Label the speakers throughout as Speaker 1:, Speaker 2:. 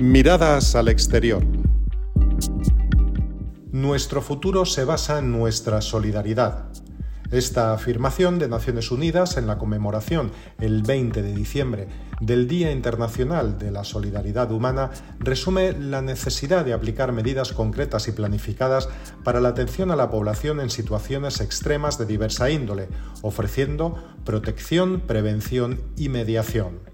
Speaker 1: Miradas al exterior. Nuestro futuro se basa en nuestra solidaridad. Esta afirmación de Naciones Unidas en la conmemoración el 20 de diciembre del Día Internacional de la Solidaridad Humana resume la necesidad de aplicar medidas concretas y planificadas para la atención a la población en situaciones extremas de diversa índole, ofreciendo protección, prevención y mediación.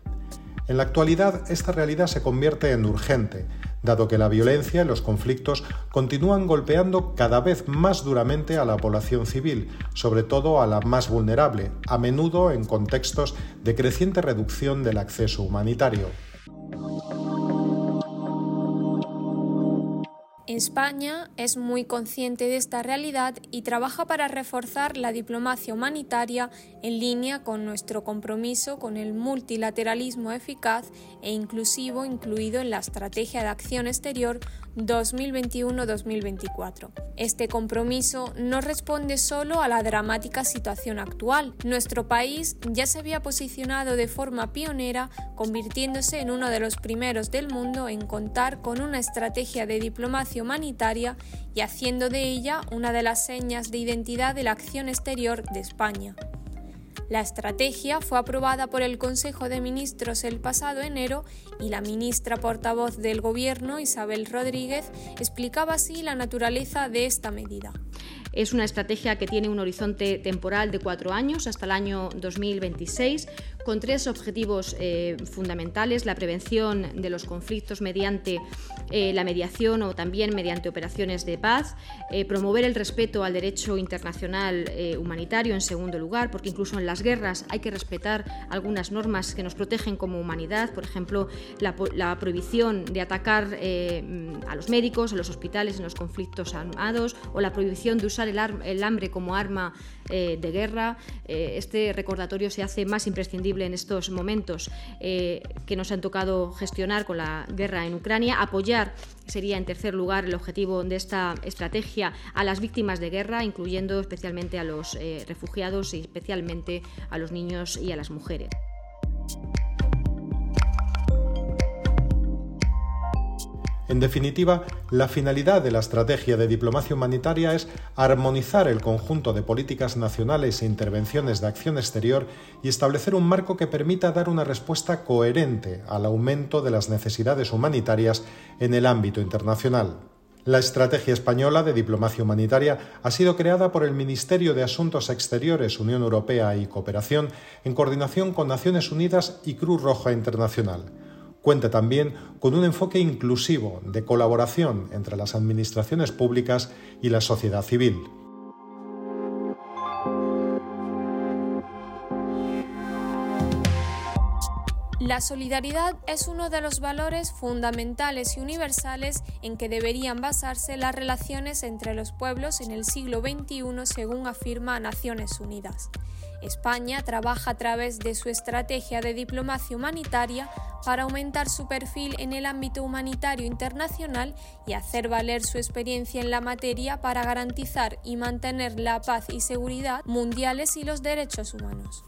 Speaker 1: En la actualidad, esta realidad se convierte en urgente, dado que la violencia y los conflictos continúan golpeando cada vez más duramente a la población civil, sobre todo a la más vulnerable, a menudo en contextos de creciente reducción del acceso humanitario.
Speaker 2: España es muy consciente de esta realidad y trabaja para reforzar la diplomacia humanitaria en línea con nuestro compromiso con el multilateralismo eficaz e inclusivo incluido en la Estrategia de Acción Exterior 2021-2024. Este compromiso no responde solo a la dramática situación actual. Nuestro país ya se había posicionado de forma pionera, convirtiéndose en uno de los primeros del mundo en contar con una estrategia de diplomacia humanitaria y haciendo de ella una de las señas de identidad de la acción exterior de España. La estrategia fue aprobada por el Consejo de Ministros el pasado enero y la ministra portavoz del Gobierno, Isabel Rodríguez, explicaba así la naturaleza de esta medida.
Speaker 3: Es una estrategia que tiene un horizonte temporal de cuatro años hasta el año 2026, con tres objetivos eh, fundamentales, la prevención de los conflictos mediante eh, la mediación o también mediante operaciones de paz, eh, promover el respeto al derecho internacional humanitario en segundo lugar, porque incluso en las guerras hay que respetar algunas normas que nos protegen como humanidad, por ejemplo, la, la prohibición de atacar a los médicos, a los hospitales en los conflictos armados o la prohibición de usar el, hambre como arma eh, de guerra. Eh, este recordatorio se hace más imprescindible en estos momentos eh, que nos han tocado gestionar con la guerra en Ucrania. Apoyar sería, en tercer lugar, el objetivo de esta estrategia a las víctimas de guerra, incluyendo especialmente a los refugiados y especialmente a los niños y a las mujeres.
Speaker 1: En definitiva, la finalidad de la estrategia de diplomacia humanitaria es armonizar el conjunto de políticas nacionales e intervenciones de acción exterior y establecer un marco que permita dar una respuesta coherente al aumento de las necesidades humanitarias en el ámbito internacional. La Estrategia Española de Diplomacia Humanitaria ha sido creada por el Ministerio de Asuntos Exteriores, Unión Europea y Cooperación en coordinación con Naciones Unidas y Cruz Roja Internacional. Cuenta también con un enfoque inclusivo de colaboración entre las administraciones públicas y la sociedad civil.
Speaker 2: La solidaridad es uno de los valores fundamentales y universales en que deberían basarse las relaciones entre los pueblos en el siglo XXI, según afirma Naciones Unidas. España trabaja a través de su estrategia de diplomacia humanitaria para aumentar su perfil en el ámbito humanitario internacional y hacer valer su experiencia en la materia para garantizar y mantener la paz y seguridad mundiales y los derechos humanos.